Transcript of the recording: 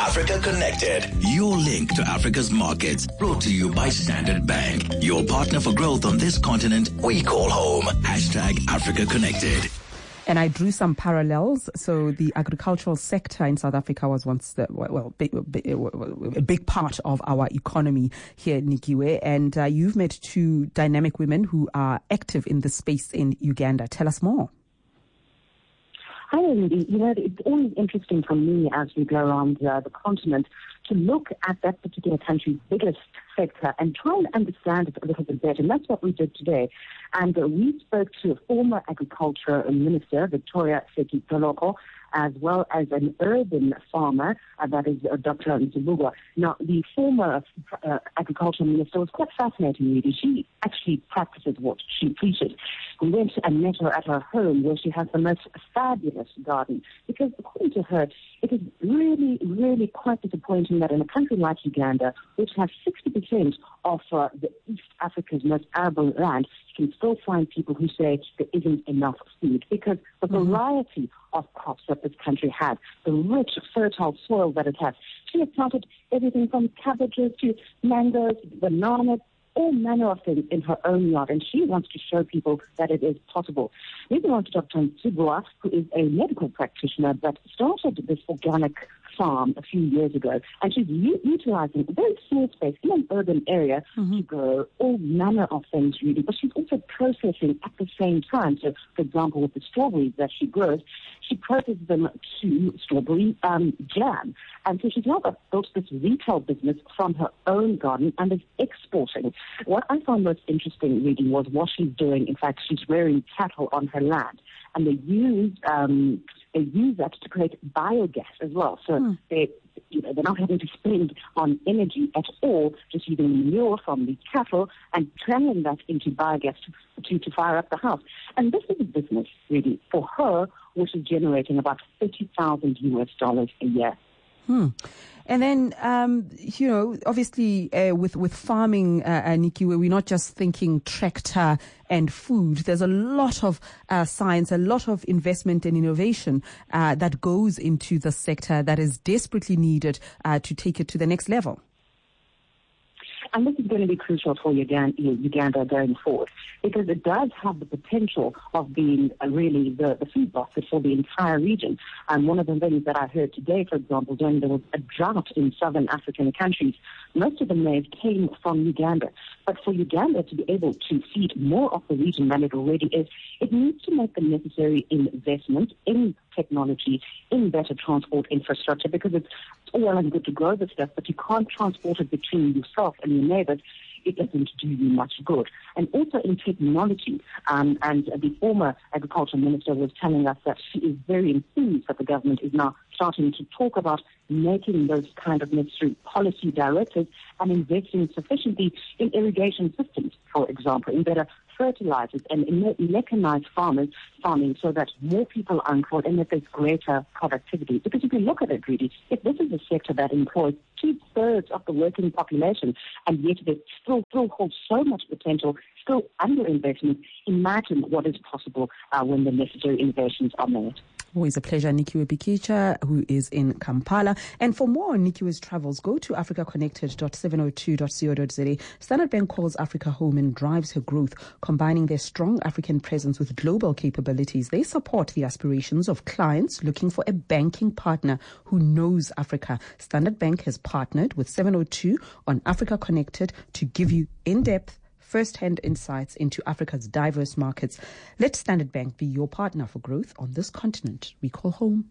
Africa Connected, your link to Africa's markets. Brought to you by Standard Bank, your partner for growth on this continent we call home. Hashtag Africa Connected. And I drew some parallels. So the agricultural sector in South Africa was once the, well, big, big, a big part of our economy here, Nikiwe. And uh, you've met two dynamic women who are active in the space in Uganda. Tell us more. Hi, Andy. You know, it's always interesting for me as we go around uh, the continent to look at that particular country's biggest sector and try and understand it a little bit better. And that's what we did today. And uh, we spoke to a former agriculture minister, Victoria Sekitoleko, as well as an urban farmer, uh, that is uh, Dr. Nzibugwa. Now, the former uh, agricultural minister was quite fascinating, really. She actually practices what she preaches. We went and met her at her home where she has the most fabulous garden because, according to her, it is really, really quite disappointing that in a country like Uganda, which has 60% of uh, the East Africa's most arable land, you can still find people who say there isn't enough food because the mm-hmm. variety of crops that this country has, the rich, fertile soil that it has. She has planted everything from cabbages to mangoes, bananas, all manner of things in her own yard, and she wants to show people that it is possible. Moving on to Dr. Tsibua, who is a medical practitioner that started this organic farm a few years ago, and she's u- utilizing a very small space in an urban area mm-hmm. to grow all manner of things, really. But she's also processing at the same time. So, for example, with the strawberries that she grows, she processes them to strawberry um, jam. And so she's now built this retail business from her own garden and is exporting. What I found most interesting reading was what she's doing. In fact, she's rearing cattle on her land, and they use um, they use that to create biogas as well. So mm. they, you know, they're not having to spend on energy at all, just using manure from the cattle and turning that into biogas to, to, to fire up the house. And this is a business, really, for her, which is generating about 30,000 US dollars a year. Hmm. And then, um, you know, obviously uh, with with farming, uh, uh, Nikki, where we're not just thinking tractor and food. There's a lot of uh, science, a lot of investment and innovation uh, that goes into the sector that is desperately needed to take it to the next level. And this is going to be crucial for Uganda going forward because it does have the potential of being uh, really the, the food basket for the entire region. And one of the things that I heard today, for example, when there was a drought in southern African countries, most of the maize came from Uganda. But for Uganda to be able to feed more of the region than it already is, it needs to make the necessary investment in technology, in better transport infrastructure, because it's all well and good to grow the stuff, but you can't transport it between yourself and your neighbors it doesn't do you much good. And also in technology, um, and the former agriculture minister was telling us that she is very enthused that the government is now starting to talk about making those kind of necessary policy directives and investing sufficiently in irrigation systems, for example, in better fertilizers and mechanized farmers farming so that more people are employed and that there's greater productivity. Because if you look at it really, if this is a sector that employs two thirds of the working population and yet it still still holds so much potential, still underinvestment, imagine what is possible uh, when the necessary innovations are made. Always a pleasure, Nikiwe Bikitsha, who is in Kampala. And for more on Nikiwe's travels, go to africaconnected.702.co.za. Standard Bank calls Africa home and drives her growth, combining their strong African presence with global capabilities. They support the aspirations of clients looking for a banking partner who knows Africa. Standard Bank has partnered with 702 on Africa Connected to give you in-depth first-hand insights into Africa's diverse markets. Let Standard Bank be your partner for growth on this continent we call home.